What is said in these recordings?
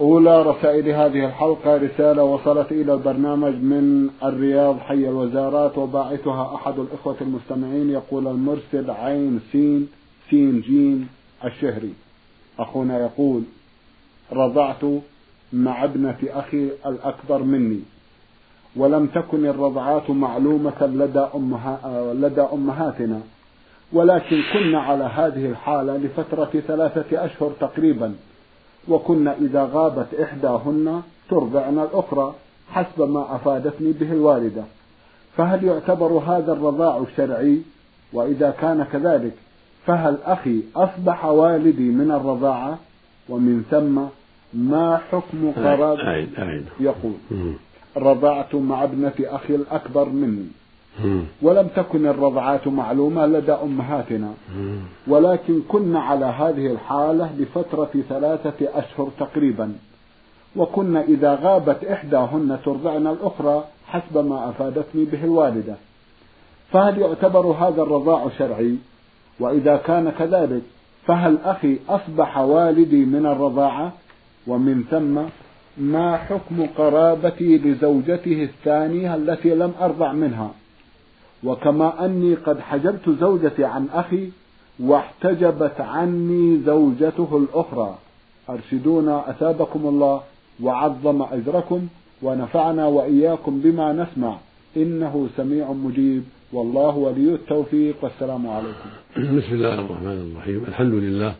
أولى رسائل هذه الحلقة رسالة وصلت إلى البرنامج من الرياض حي الوزارات وباعثها أحد الإخوة المستمعين يقول المرسل عين سين سين جيم الشهري. أخونا يقول رضعت مع ابنة أخي الأكبر مني ولم تكن الرضعات معلومة لدى, أمها لدى أمهاتنا ولكن كنا على هذه الحالة لفترة ثلاثة أشهر تقريبا. وكنا إذا غابت إحداهن ترضعن الأخرى حسب ما أفادتني به الوالدة. فهل يعتبر هذا الرضاع شرعي؟ وإذا كان كذلك فهل أخي أصبح والدي من الرضاعة؟ ومن ثم ما حكم قرار؟ يقول رضعت مع ابنة أخي الأكبر مني. ولم تكن الرضعات معلومة لدى أمهاتنا. ولكن كنا على هذه الحالة لفترة ثلاثة أشهر تقريبا. وكنا إذا غابت إحداهن ترضعن الأخرى حسب ما أفادتني به الوالدة. فهل يعتبر هذا الرضاع شرعي؟ وإذا كان كذلك فهل أخي أصبح والدي من الرضاعة؟ ومن ثم ما حكم قرابتي لزوجته الثانية التي لم أرضع منها؟ وكما أني قد حجبت زوجتي عن أخي واحتجبت عني زوجته الأخرى. أرشدونا أثابكم الله وعظم أجركم ونفعنا وإياكم بما نسمع. إنه سميع مجيب. والله ولي التوفيق. والسلام عليكم. بسم الله الرحمن الرحيم. الحمد لله.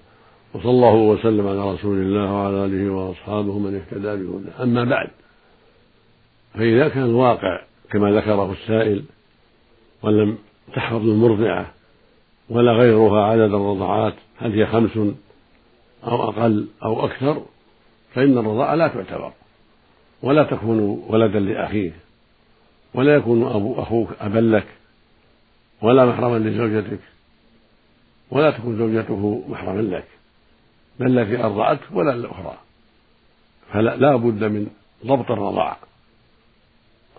وصلى الله وسلم على رسول الله وعلى آله وأصحابه من اهتدى بهداه. أما بعد فإذا كان الواقع كما ذكره السائل ولم تحفظ المرضعة ولا غيرها عدد الرضعات هل هي خمس أو أقل أو أكثر فإن الرضاعة لا تعتبر ولا تكون ولدا لأخيه ولا يكون أبو أخوك أبا لك ولا محرما لزوجتك ولا تكون زوجته محرما لك بل التي أرضعتك ولا الأخرى. فلا لا بد من ضبط الرضاعة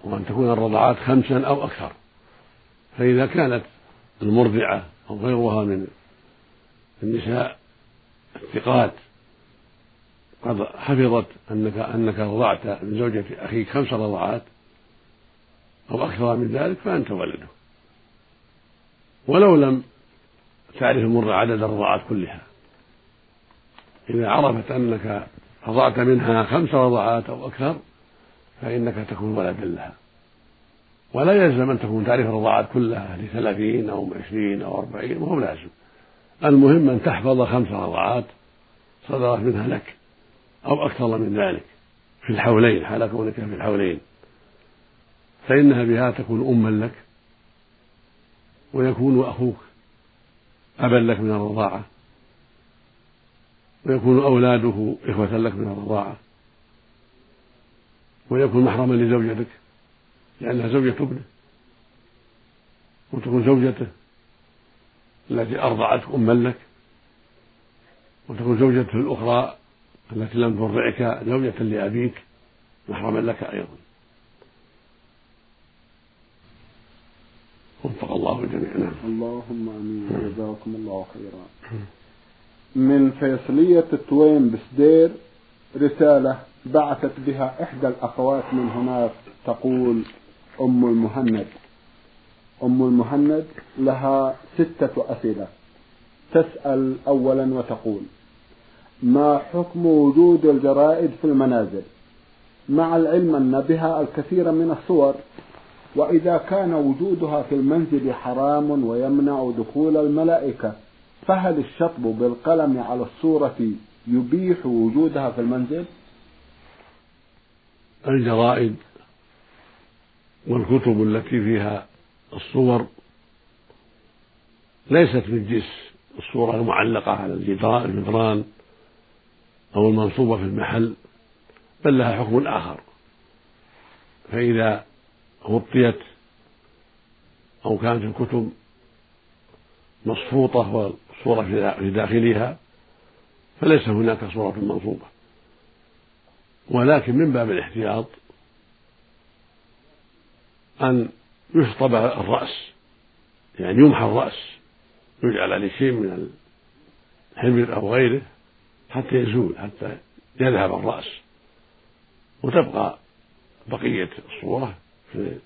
وأن تكون الرضاعات خمسا أو أكثر. فإذا كانت المرضعة أو غيرها من النساء الثقات قد حفظت أنك أنك رضعت من زوجة أخيك خمس رضعات أو أكثر من ذلك فأنت ولده ولو لم تعرف المرضعة عدد الرضعات كلها. إذا عرفت أنك رضعت منها خمس رضعات أو أكثر فإنك تكون ولدا لها. ولا يلزم أن تكون تعرف الرضاعات كلها لثلاثين أو عشرين أو أربعين وهو لازم المهم أن تحفظ خمس رضاعات صدرت منها لك أو أكثر من ذلك في الحولين حال كونك في الحولين. فإنها بها تكون أما لك ويكون أخوك أبا لك من الرضاعة ويكون أولاده إخوة لك من الرضاعة ويكون محرما لزوجتك. لأنها زوجة ابنه وتكون زوجته التي أرضعتك أما لك وتكون زوجته الأخرى التي لم ترضعك زوجة لأبيك محرما لك أيضا. وفق الله الجميع نعم اللهم آمين. جزاكم الله خيرا. من فيصلية التوين بسدير رسالة بعثت بها إحدى الأخوات من هناك تقول أم المهند. أم المهند لها ستة أسئلة. تسأل أولا وتقول ما حكم وجود الجرائد في المنازل؟ مع العلم أن بها الكثير من الصور وإذا كان وجودها في المنزل حرام ويمنع دخول الملائكة فهل الشطب بالقلم على الصورة يبيح وجودها في المنزل؟ الجرائد والكتب التي فيها الصور ليست من جنس الصورة المعلقة على الجدران أو المنصوبة في المحل بل لها حكم آخر. فإذا غطيت أو كانت الكتب مصفوطة والصورة في داخلها فليس هناك صورة منصوبة. ولكن من باب الاحتياط أن يشطب الرأس يعني يمحى الرأس يجعل عليه شيء من الحبر أو غيره حتى يزول حتى يذهب الرأس. وتبقى بقية الصورة في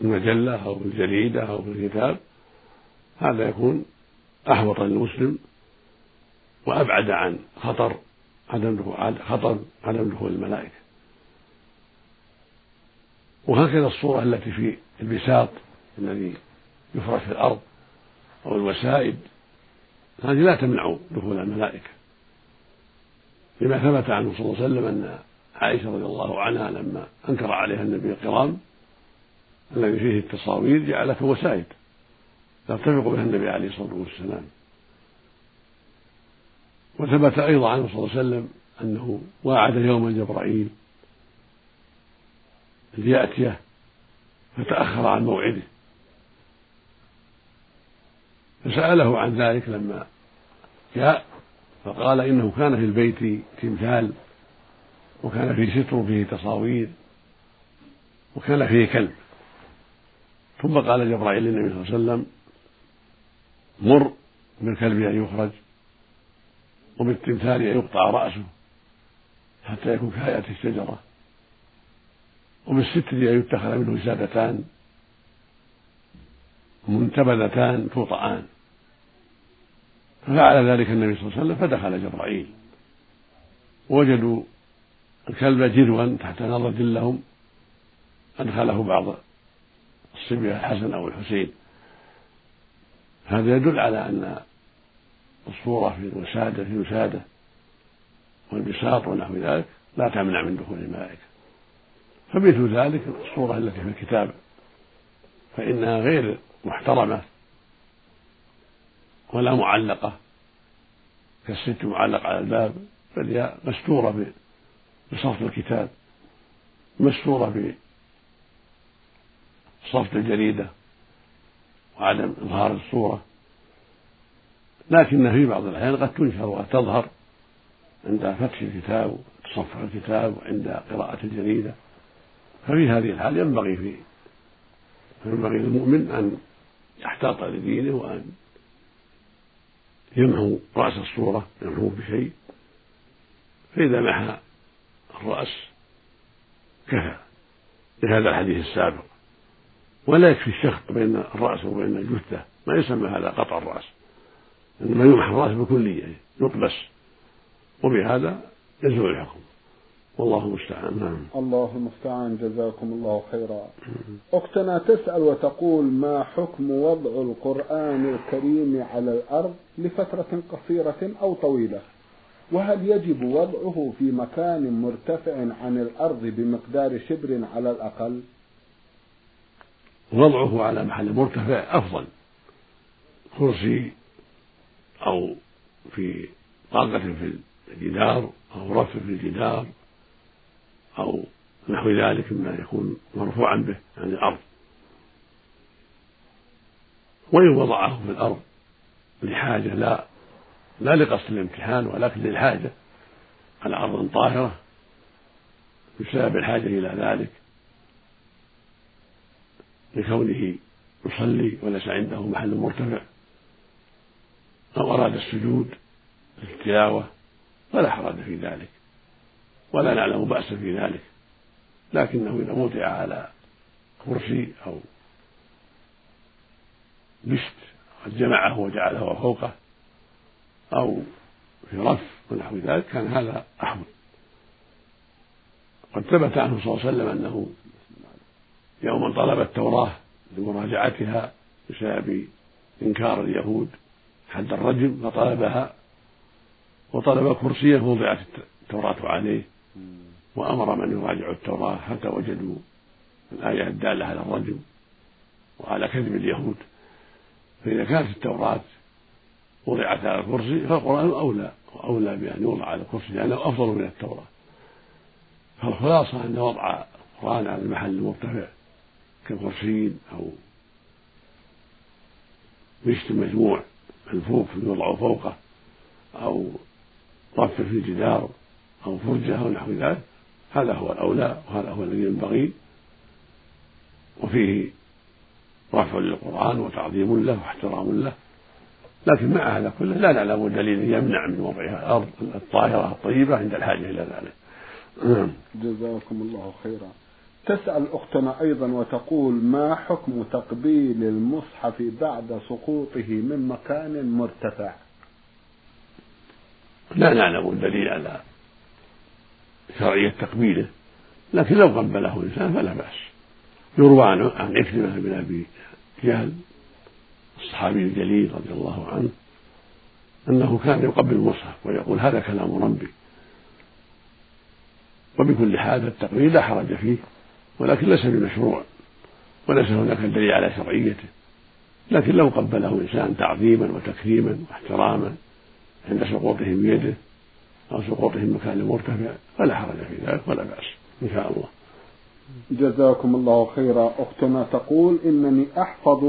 المجلة أو في الجريدة أو في الكتاب. هذا يكون أحوط للمسلم وأبعد عن خطر عدم دخول خطر عدم دخول الملائكة وهكذا الصورة التي في البساط الذي يفرش في الأرض أو الوسائد هذه لا تمنع دخول الملائكة. لما ثبت عنه صلى الله عليه وسلم أن عائشة رضي الله عنها لما أنكر عليها النبي الكرام الذي فيه التصاوير جعلته وسائد يرتفق بها النبي عليه الصلاة والسلام. وثبت أيضا عنه صلى الله عليه وسلم أنه واعد يوما جبرائيل ليأتيه فتأخر عن موعده. فسأله عن ذلك لما جاء فقال إنه كان في البيت تمثال وكان فيه ستر فيه تصاوير وكان فيه كلب. ثم قال جبرائيل للنبي صلى الله عليه وسلم مر بالكلب أن يخرج وبالتمثال أن يقطع رأسه حتى يكون كهيئة الشجرة. وبالستر أن يتخذ منه وسادتان منتبذتان توطعان ففعل ذلك النبي صلى الله عليه وسلم فدخل جبرائيل. وجدوا الكلب جروا تحت نظرة لهم أدخله بعض الصبية الحسن أو الحسين. هذا يدل على أن الصورة في الوسادة في الوسادة والبساط ونحو ذلك لا تمنع من دخول الملائكة. فمثل ذلك الصورة التي في الكتاب فإنها غير محترمة ولا معلقة. كالست معلق على الباب بل هي مستورة بصفت الكتاب مستورة بصفت الجريدة وعدم إظهار الصورة. لكن في بعض الأحيان قد تنشر وقد تظهر عند فتح الكتاب وتصفح الكتاب وعند قراءة الجريدة. ففي هذه الحال ينبغي في ينبغي للمؤمن أن يحتاط لدينه وأن يمحو رأس الصورة يمحوه بشيء. فإذا محى الرأس كفى بهذا الحديث السابق. ولا يكفي الشخط بين الرأس وبين الجثة ما يسمى هذا قطع الرأس. إنما يمحى الرأس بكلية يطبس. وبهذا يزول الحكم. والله المستعان. نعم. الله المستعان. جزاكم الله خيرا. أختنا تسأل وتقول ما حكم وضع القرآن الكريم على الأرض لفترة قصيرة أو طويلة؟ وهل يجب وضعه في مكان مرتفع عن الأرض بمقدار شبر على الأقل؟ وضعه على محل مرتفع أفضل. كرسي أو في طاقة في الجدار أو رف في الجدار. أو نحو ذلك مما يكون مرفوعا به عن الأرض. وإن وضعه في الأرض لحاجة لا لا لقصد الامتحان ولكن للحاجة. على أرض طاهرة بسبب الحاجة إلى ذلك لكونه يصلي وليس عنده محل مرتفع أو أراد السجود للتلاوة فلا حرج في ذلك. ولا نعلم بأسا في ذلك. لكنه إذا وضع على كرسي أو بشت قد جمعه وجعله فوقه أو في رف ونحو ذلك كان هذا أحوط. قد ثبت عنه صلى الله عليه وسلم أنه يوما طلب التوراة لمراجعتها بسبب إنكار اليهود حد الرجم فطلبها وطلب كرسيه فوضعت التوراة عليه. وأمر من يراجع التوراة حتى وجدوا الآية الدالة على الرجم وعلى كذب اليهود؟ فإذا كانت التوراة وضعت على الكرسي فالقرآن أولى وأولى بأن يوضع على الكرسي لأنه أفضل من التوراة. فالخلاصة أن وضع القرآن على المحل المرتفع كالكرسي أو مشت مجموع ملفوف يوضع فوقه أو رف في الجدار أو فرجة أو نحو ذلك هذا هو الأولى وهذا هو الذي ينبغي. وفيه رفع للقرآن وتعظيم له واحترام له. لكن مع هذا كله لا نعلم دليل يمنع من وضعها الأرض الطاهرة الطيبة عند الحاجة إلى ذلك. جزاكم الله خيرا. تسأل أختنا أيضا وتقول ما حكم تقبيل المصحف بعد سقوطه من مكان مرتفع؟ لا نعلم الدليل على شرعية تقبيله لكن لو قبله إنسان فلا بأس. يروى عن عن عكرمة بن أبي جهل الصحابي الجليل رضي الله عنه أنه كان يقبل المصحف ويقول هذا كلام ربي. وبكل حال التقبيل لا حرج فيه ولكن ليس بمشروع وليس هناك دليل على شرعيته. لكن لو قبله إنسان تعظيما وتكريما واحتراما عند سقوطه بيده أو سقوطه من مكان مرتفع فلا حرج في ذلك ولا بأس إن شاء الله. جزاكم الله خيرا. أختنا تقول إنني أحفظ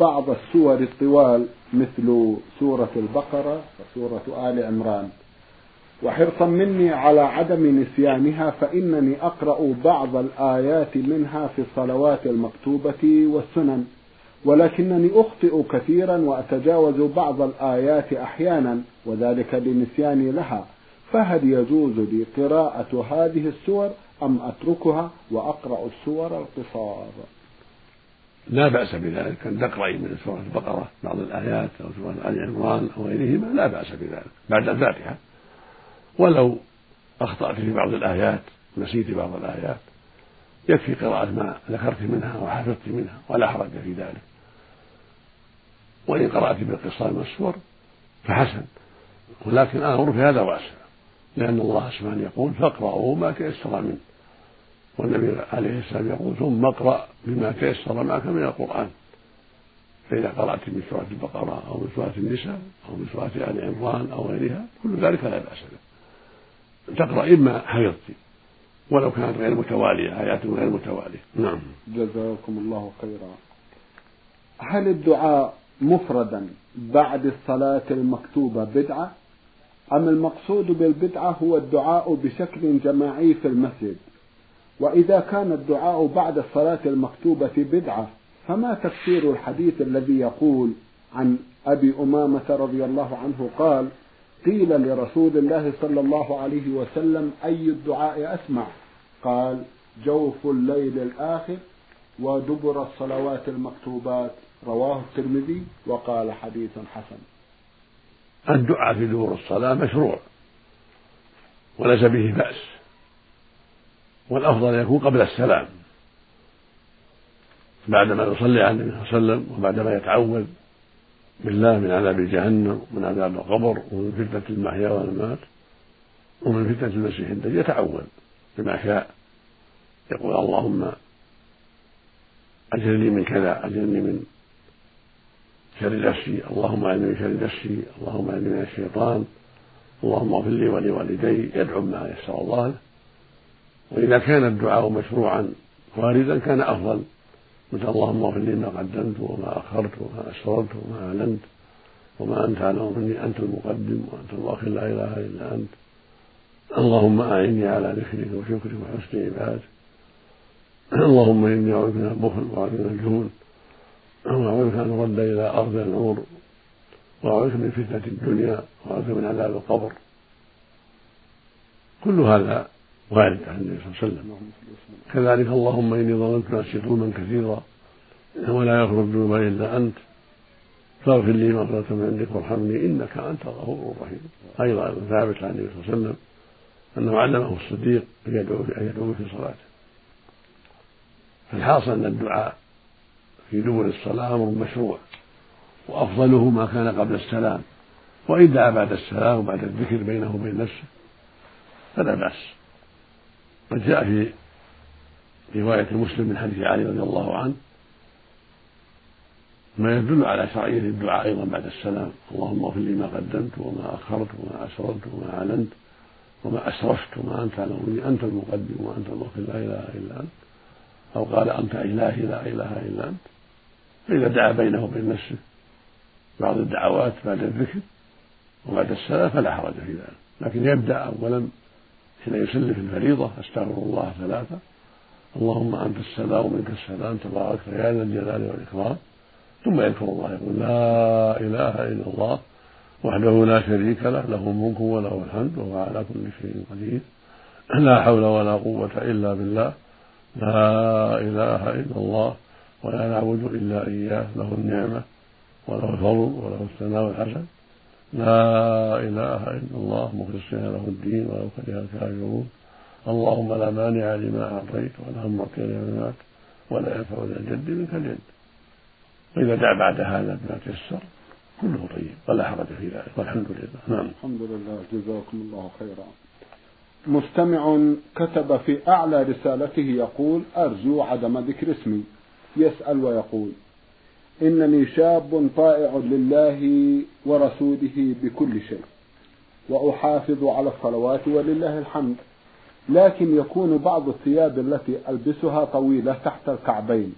بعض السور الطوال مثل سورة البقرة وسورة آل عمران. وحرصا مني على عدم نسيانها فإنني أقرأ بعض الآيات منها في الصلوات المكتوبة والسنن. ولكنني أخطئ كثيرا وأتجاوز بعض الآيات أحيانا وذلك لنسياني لها. فهل يجوز لي قراءة هذه السور أم أتركها وأقرأ السور القصار؟ لا بأس بذلك. أن تقرأي من سورة البقرة بعض الآيات أو سورة آل عمران أو غيرهما لا بأس بذلك بعد الفاتحة. ولو أخطأت في بعض الآيات ونسيت بعض الآيات يكفي قراءة ما ذكرت منها وحفظت منها ولا حرج في ذلك. وإن قرأت بالقصار من السور فحسن. ولكن الأمر في هذا واسع لأن الله سبحانه يقول فاقرأوا ما تيسر منه. والنبي عليه السلام يقول ثم اقرأ بما تيسر معك من القرآن. فإذا قرأت من سورة البقرة أو من سورة النساء أو من سورة آل عمران أو غيرها كل ذلك لا بأس به. تقرأ إما حفظت ولو كانت غير متوالية آيات غير متوالية. نعم. جزاكم الله خيرا. هل الدعاء مفردا بعد الصلاة المكتوبة بدعة؟ أم المقصود بالبدعة هو الدعاء بشكل جماعي في المسجد؟ وإذا كان الدعاء بعد الصلاة المكتوبة بدعة فما تفسير الحديث الذي يقول عن أبي أمامة رضي الله عنه قال قيل لرسول الله صلى الله عليه وسلم أي الدعاء أسمع؟ قال جوف الليل الآخر ودبر الصلوات المكتوبات. رواه الترمذي وقال حديث حسن. الدعاء في دبر الصلاة مشروع وليس به بأس والأفضل يكون قبل السلام بعدما يصلي على النبي صلى الله عليه وسلم وبعدما يتعوذ بالله من عذاب جهنم ومن عذاب القبر ومن فتنة المحيا والممات ومن فتنة المسيح الدجال يتعوذ بما شاء. يقول اللهم أجرني من كذا أجرني من شر نفسي اللهم أعني من شر نفسي اللهم أعني من الشيطان اللهم اغفر لي ولوالدي يدعو ما يسر الله. له وإذا كان الدعاء مشروعا واردا كان أفضل. مثل اللهم اغفر لي ما قدمت وما أخرت وما أسررت وما أعلنت وما أنت أعلم مني أنت المقدم وأنت المؤخر لا إله إلا أنت. اللهم أعني على ذكرك وشكرك وحسن عبادتك. اللهم إني أعوذ من البخل وأعوذ من الجهول. وأعوذ أن أرد إلى أرض العمر وأعوذ من فتنة الدنيا وأعوذ من عذاب القبر. كل هذا وارد عن النبي صلى الله عليه وسلم. كذلك اللهم إني ظلمت نفسي ظلما كثيرا ولا يغفر الذنوب إلا أنت. فاغفر لي مغفرة من عندك وارحمني إنك أنت الغفور الرحيم. أيضا ثابت عن النبي صلى الله عليه وسلم أنه علمه الصديق أن يدعو في صلاته. فالحاصل أن الدعاء في دبر الصلاة أمر مشروع وأفضله ما كان قبل السلام وإن دعا بعد السلام وبعد الذكر بينه وبين نفسه فلا بأس. قد جاء في رواية مسلم من حديث علي رضي الله عنه ما يدل على شرعية الدعاء أيضا بعد السلام اللهم اغفر لي ما قدمت وما أخرت وما أسررت وما أعلنت وما أسرفت وما أنت على مني أنت المقدم وأنت المؤخر لا إله إلا أنت أو قال أنت إلهي لا إله إلا أنت. فإذا دعا بينه وبين نفسه بعض الدعوات بعد الذكر وبعد السلام فلا حرج في ذلك. لكن يبدأ أولا حين يسلم في الفريضة أستغفر الله ثلاثة. اللهم أنت السلام ومنك السلام تبارك يا ذا الجلال والإكرام. ثم يذكر الله يقول لا إله إلا الله وحده لا شريك له له الملك وله الحمد وهو على كل شيء قدير. لا حول ولا قوة إلا بالله. لا إله إلا الله. ولا نعبد إلا إياه له النعمة وله الفضل وله الثناء الحسن لا إله إلا الله مخلصين له الدين ولو كره الكافرون. اللهم لا مانع لما أعطيت ولا معطي لما ولا ينفع ذا الجد منك الجد وإذا دعا بعد هذا بما تيسر كله طيب ولا حرج في ذلك والحمد لله. نعم. الحمد لله جزاكم الله خيرا. مستمع كتب في أعلى رسالته يقول أرجو عدم ذكر اسمي. يسأل ويقول. إنني شاب طائع لله ورسوله بكل شيء وأحافظ على الصلوات ولله الحمد لكن يكون بعض الثياب التي ألبسها طويلة تحت الكعبين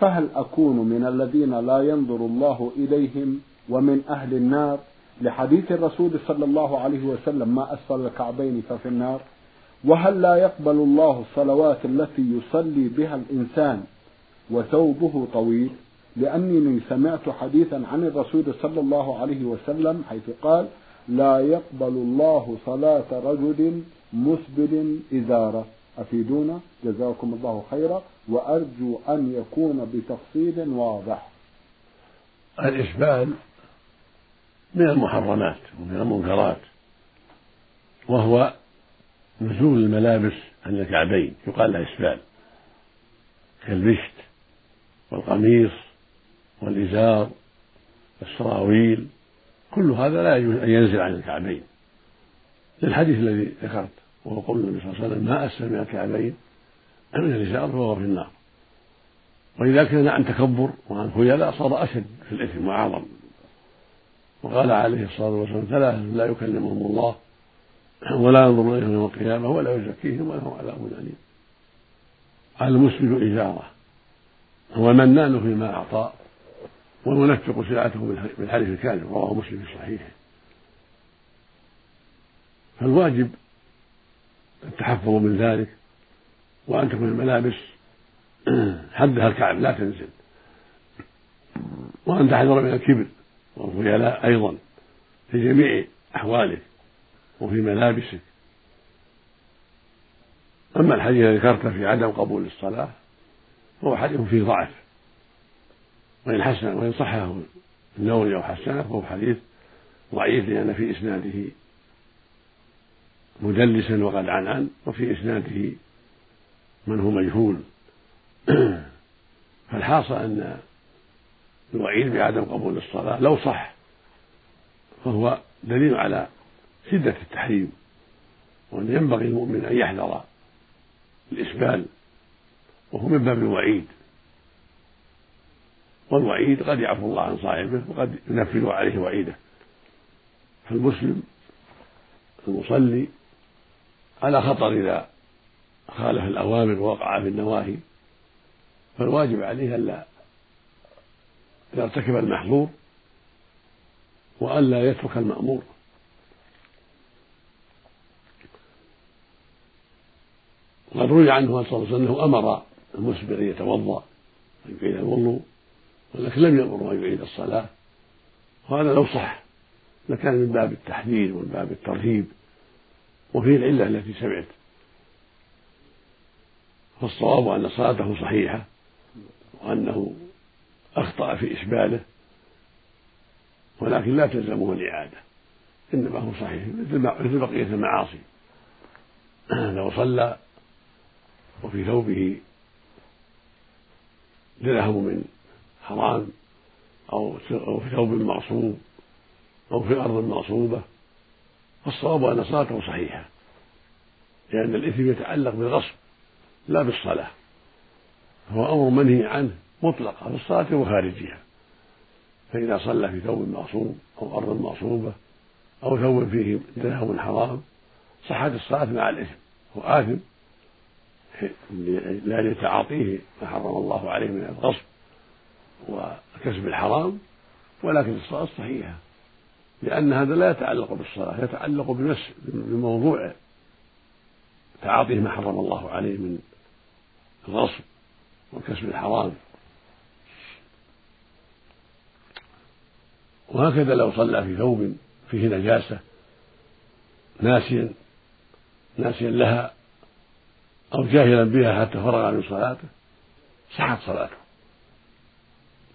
فهل أكون من الذين لا ينظر الله إليهم ومن أهل النار؟ لحديث الرسول صلى الله عليه وسلم ما أسفل الكعبين ففي النار؟ وهل لا يقبل الله الصلوات التي يصلي بها الإنسان وثوبه طويل لأنني سمعت حديثا عن الرسول صلى الله عليه وسلم حيث قال لا يقبل الله صلاة رجل مسبل إزارة. أفيدونا؟ جزاكم الله خيرا وأرجو أن يكون بتفصيل واضح. الإسبال من المحرمات ومن المنكرات وهو نزول الملابس عن الكعبين يقال لها إسبال كالبشت والقميص والإزار والسراويل كل هذا لا يجوز أن ينزل عن الكعبين. للحديث الذي ذكرت وهو قول النبي صلى الله عليه وسلم ما أسفل من الكعبين من الإزار فهو في النار. وإذا كان عن تكبر وعن خيلاء صار أشد في الإثم وأعظم. وقال عليه الصلاة والسلام ثلاثة لا يكلمهم الله ولا ينظر إليهم يوم القيامة ولا يزكيهم ولهم عذاب أليم على المسلم إزارة. هو المنان فيما أعطى والمنفق سلعته بالحلف الكاذب رواه مسلم في صحيحه. فالواجب التحفظ من ذلك وأن تكون الملابس حدها الكعب لا تنزل. وأن تحذر من الكبر والخيلاء أيضا في جميع أحوالك وفي ملابسك. أما الحديث الذي ذكرته في عدم قبول الصلاة فهو حديث فيه ضعف. وإن حسن وإن صحه النووي أو حسنه فهو حديث ضعيف لأن في إسناده مدلسا وقد عنعن وفي إسناده من هو مجهول. فالحاصل أن الوعيد بعدم قبول الصلاة لو صح فهو دليل على شدة التحريم وأن ينبغي المؤمن أن يحذر الإسبال وهو من باب الوعيد. والوعيد قد يعفو الله عن صاحبه وقد ينفذ عليه وعيده. فالمسلم المصلي على خطر إذا خالف الأوامر ووقع في النواهي فالواجب عليه ألا يرتكب المحظور وألا يترك المأمور. وقد روي عنه صلى الله عليه وسلم أنه أمر المسلم أن يتوضأ ويعيد الوضوء ولكن لم يأمره أن يعيد الصلاة. وهذا لو صح. لكان من باب التحذير ومن باب الترهيب وفيه العلة التي سمعت. فالصواب أن صلاته صحيحة وأنه أخطأ في إسباله ولكن لا تلزمه الإعادة. إنما هو صحيح. مثل بقية المعاصي. لو صلى وفي ثوبه درهم من حرام أو أو في ثوب معصوب أو في أرض معصوبة فالصواب أن صلاته صحيحة لأن الإثم يتعلق بالغصب لا بالصلاة هو أمر منهي عنه مطلقة في الصلاة وخارجها فإذا صلى في ثوب معصوب أو أرض معصوبة أو ثوب فيه درهم حرام صحت الصلاة مع الإثم هو آثم لأجل تعاطيه ما حرم الله عليه من الغصب وكسب الحرام ولكن الصلاة صحيحة لأن هذا لا يتعلق بالصلاة يتعلق بنفس بموضوع تعاطيه ما حرم الله عليه من الغصب وكسب الحرام. وهكذا لو صلى في ثوب فيه نجاسة ناسيا ناسيا لها أو جاهلا بها حتى فرغ من صلاته صحت صلاته.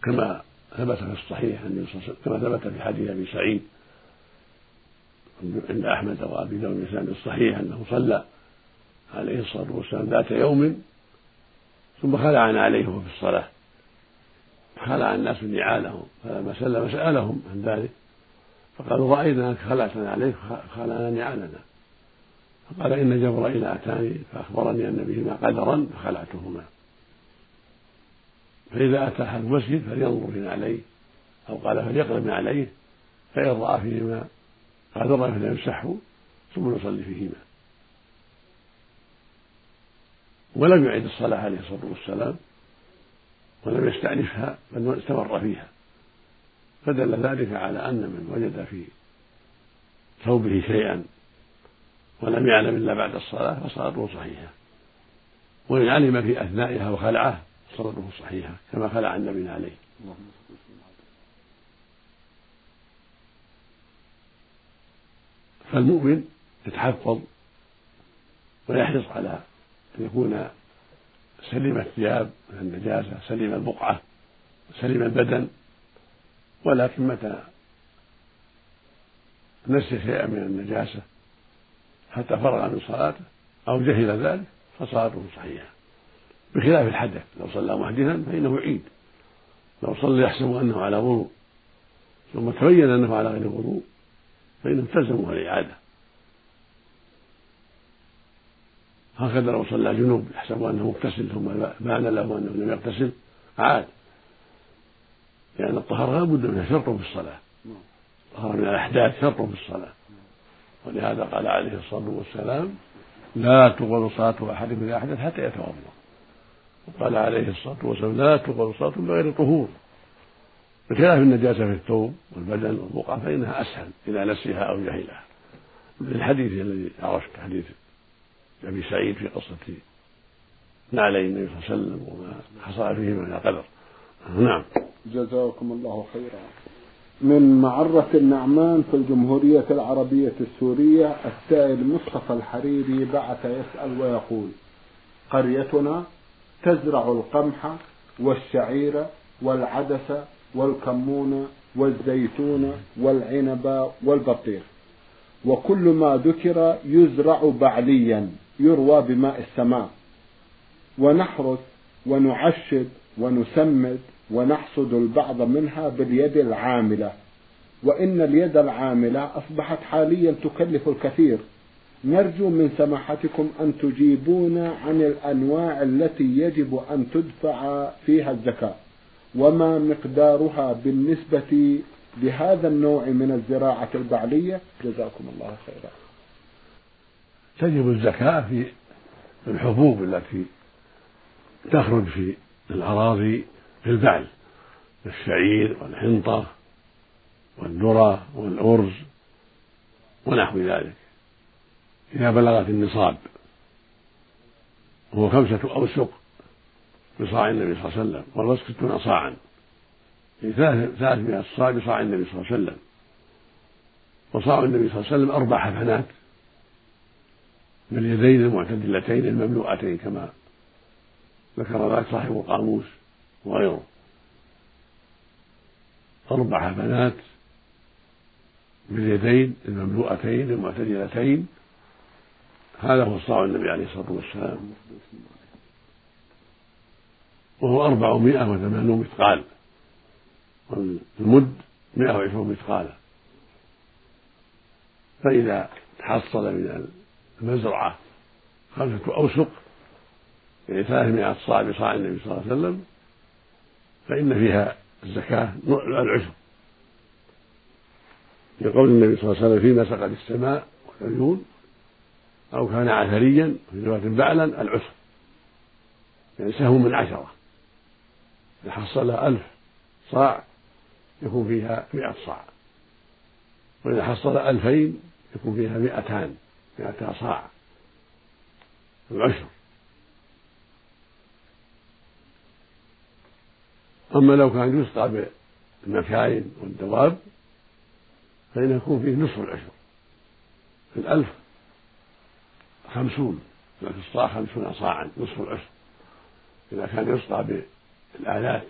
كما ثبت في الصحيح كما ثبت في حديث أبي سعيد عند أحمد وأبي داود بن الصحيح أنه صلى عليه الصلاة والسلام ذات يوم ثم خلع عليه في الصلاة. خلع الناس نعالهم فلما سلم سألهم عن ذلك فقالوا رأيناك خلعتنا عليك خلعنا نعالنا. فقال إن جبرائيل أتاني فأخبرني أن بهما قدرا فخلعتهما. فإذا أتى أحد المسجد فلينظر في عليه أو قال فليقرب عليه فإن رأى فيهما قدرا فليمسحه ثم يصلي فيهما. ولم يعد الصلاة عليه الصلاة والسلام ولم يستأنفها بل استمر فيها. فدل ذلك على أن من وجد في ثوبه شيئا ولم يعلم إلا بعد الصلاة فصلاته صحيحة. وإن علم في أثنائها وخلعه صلاته صحيحة كما خلع النبي عليه. فالمؤمن يتحفظ ويحرص على أن يكون سليم الثياب من النجاسة سليم البقعة سليم البدن. ولكن متى نسي شيئا من النجاسة؟ حتى فرغ من صلاته أو جهل ذلك فصلاته صحيحة. بخلاف الحدث لو صلى محدثا فإنه يعيد. لو صلى يحسب أنه على وضوء ثم تبين أنه على غير وضوء فإنه تلزمه الإعادة هكذا لو صلى جنوب يحسب أنه مغتسل ثم بان له أنه لم يغتسل عاد. لأن الطهارة لا بد منها شرط في الصلاة. الطهارة من الأحداث شرط في الصلاة. ولهذا قال عليه الصلاة والسلام لا تقبل صلاة أحدكم إذا أحدث حتى يتوضأ. وقال عليه الصلاة والسلام لا تقبل صلاة بغير طهور. بخلاف النجاسة في الثوب والبدن والبقعة فإنها أسهل إذا نسيها أو جهلها الحديث الذي عرفت حديث أبي سعيد في قصة نعلي النبي صلى الله عليه وسلم وما حصل فيه من القدر. نعم. جزاكم الله خيرا. من معرة النعمان في الجمهورية العربية السورية السائل مصطفى الحريري بعث يسأل ويقول قريتنا تزرع القمح والشعير والعدس والكمون والزيتون والعنب والبطيخ وكل ما ذكر يزرع بعليا يروى بماء السماء ونحرث ونعشد ونسمد ونحصد البعض منها باليد العاملة وإن اليد العاملة أصبحت حاليا تكلف الكثير. نرجو من سماحتكم أن تجيبونا عن الأنواع التي يجب أن تدفع فيها الزكاة وما مقدارها بالنسبة لهذا النوع من الزراعة البعلية. جزاكم الله خيرا. تجب الزكاة في الحبوب التي تخرج في الأراضي في البعل الشعير والحنطة والذرة والأرز ونحو ذلك. إذا بلغت النصاب وهو خمسة أوسق بصاع النبي صلى الله عليه وسلم والوسق ستون صاعا. يعني ثلاثمائة صاع بصاع النبي صلى الله عليه وسلم. وصاع النبي صلى الله عليه وسلم أربع حفنات باليدين المعتدلتين المملوءتين كما ذكر ذلك صاحب القاموس. وغيره. أربع حفنات باليدين المملوءتين المعتدلتين هذا هو صاع النبي عليه الصلاة والسلام. وهو أربعمائة وثمانون مثقال. والمد مئة وعشرون مثقالا فإذا تحصل من المزرعة خمسة أوسق يعني ثلاثمائة صاع بصاع النبي صلى الله عليه وسلم فإن فيها الزكاة العشر. لقول النبي صلى الله عليه وسلم فيما سقت السماء والعيون أو كان عثريا في رواية بعلا العشر. يعني سهم من عشرة. إذا حصل ألف صاع يكون فيها مئة صاع. وإذا حصل ألفين يكون فيها مئتان مئتا صاع. العشر. أما لو كان يسقى بالمكاين والدواب فإنه يكون فيه نصف العشر. في الألف خمسون في الصاع خمسون صاعا نصف العشر. إذا كان يسقى بالآلات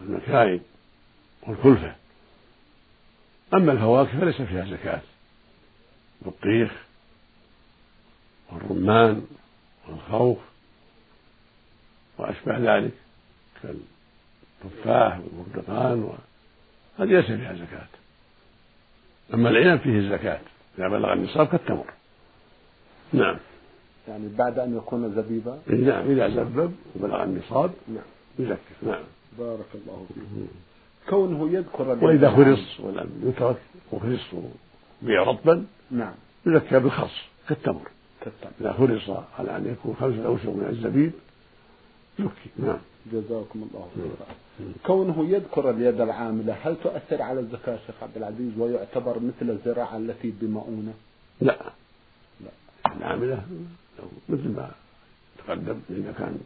والمكاين والكلفة. أما الفواكه فليس فيها زكاة. البطيخ والرمان والخوخ وأشبه ذلك. كالتفاح والبرتقال هذه ليس فيها زكاة. أما العنب فيه الزكاة إذا بلغ النصاب كالتمر نعم. يعني بعد أن يكون زبيبا؟ نعم إذا زبب وبلغ النصاب نعم. يزكي. نعم. بارك الله فيك. كونه يذكر وإذا خرص ولم يترك وخرص بيع رطبا نعم. يزكى بالخص كالتمر كالتمر إذا خرص على أن يكون خمسة أوسق من الزبيب يزكي. نعم. جزاكم الله خيرا. كونه يذكر اليد العاملة هل تؤثر على الزكاة شيخ عبد العزيز ويعتبر مثل الزراعة التي بمؤونة؟ لا. لا. العاملة مثل ما تقدم إذا كان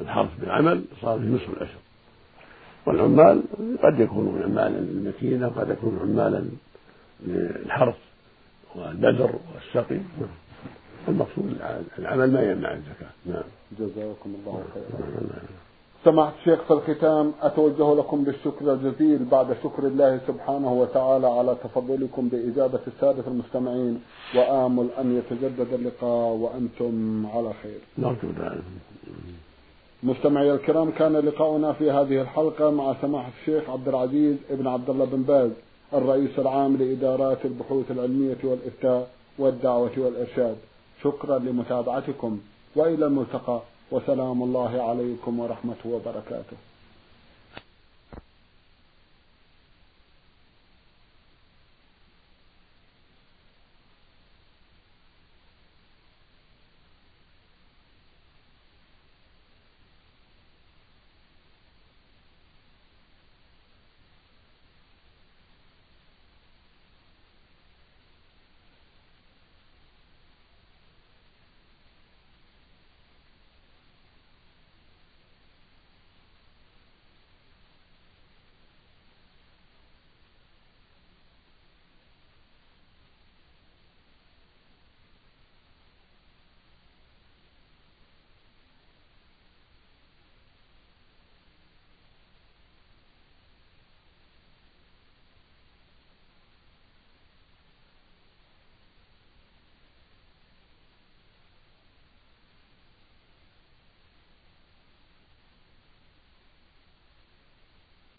الحرث بالعمل صار في نصف الأشهر والعمال قد يكونون عمالا للمكينة وقد يكونوا عمالا للحرث والبذر والسقي المقصود العمل ما يمنع الزكاة. نعم. جزاكم الله خيرا. سمعت الشيخ في الختام أتوجه لكم بالشكر الجزيل بعد شكر الله سبحانه وتعالى على تفضلكم بإجابة السادة المستمعين وآمل أن يتجدد اللقاء وأنتم على خير. نرجو ذلك مستمعي الكرام كان لقاؤنا في هذه الحلقة مع سماحة الشيخ عبد العزيز ابن عبد الله بن باز الرئيس العام لإدارات البحوث العلمية والإفتاء والدعوة والإرشاد. شكرا لمتابعتكم وإلى الملتقى وسلام الله عليكم ورحمته وبركاته.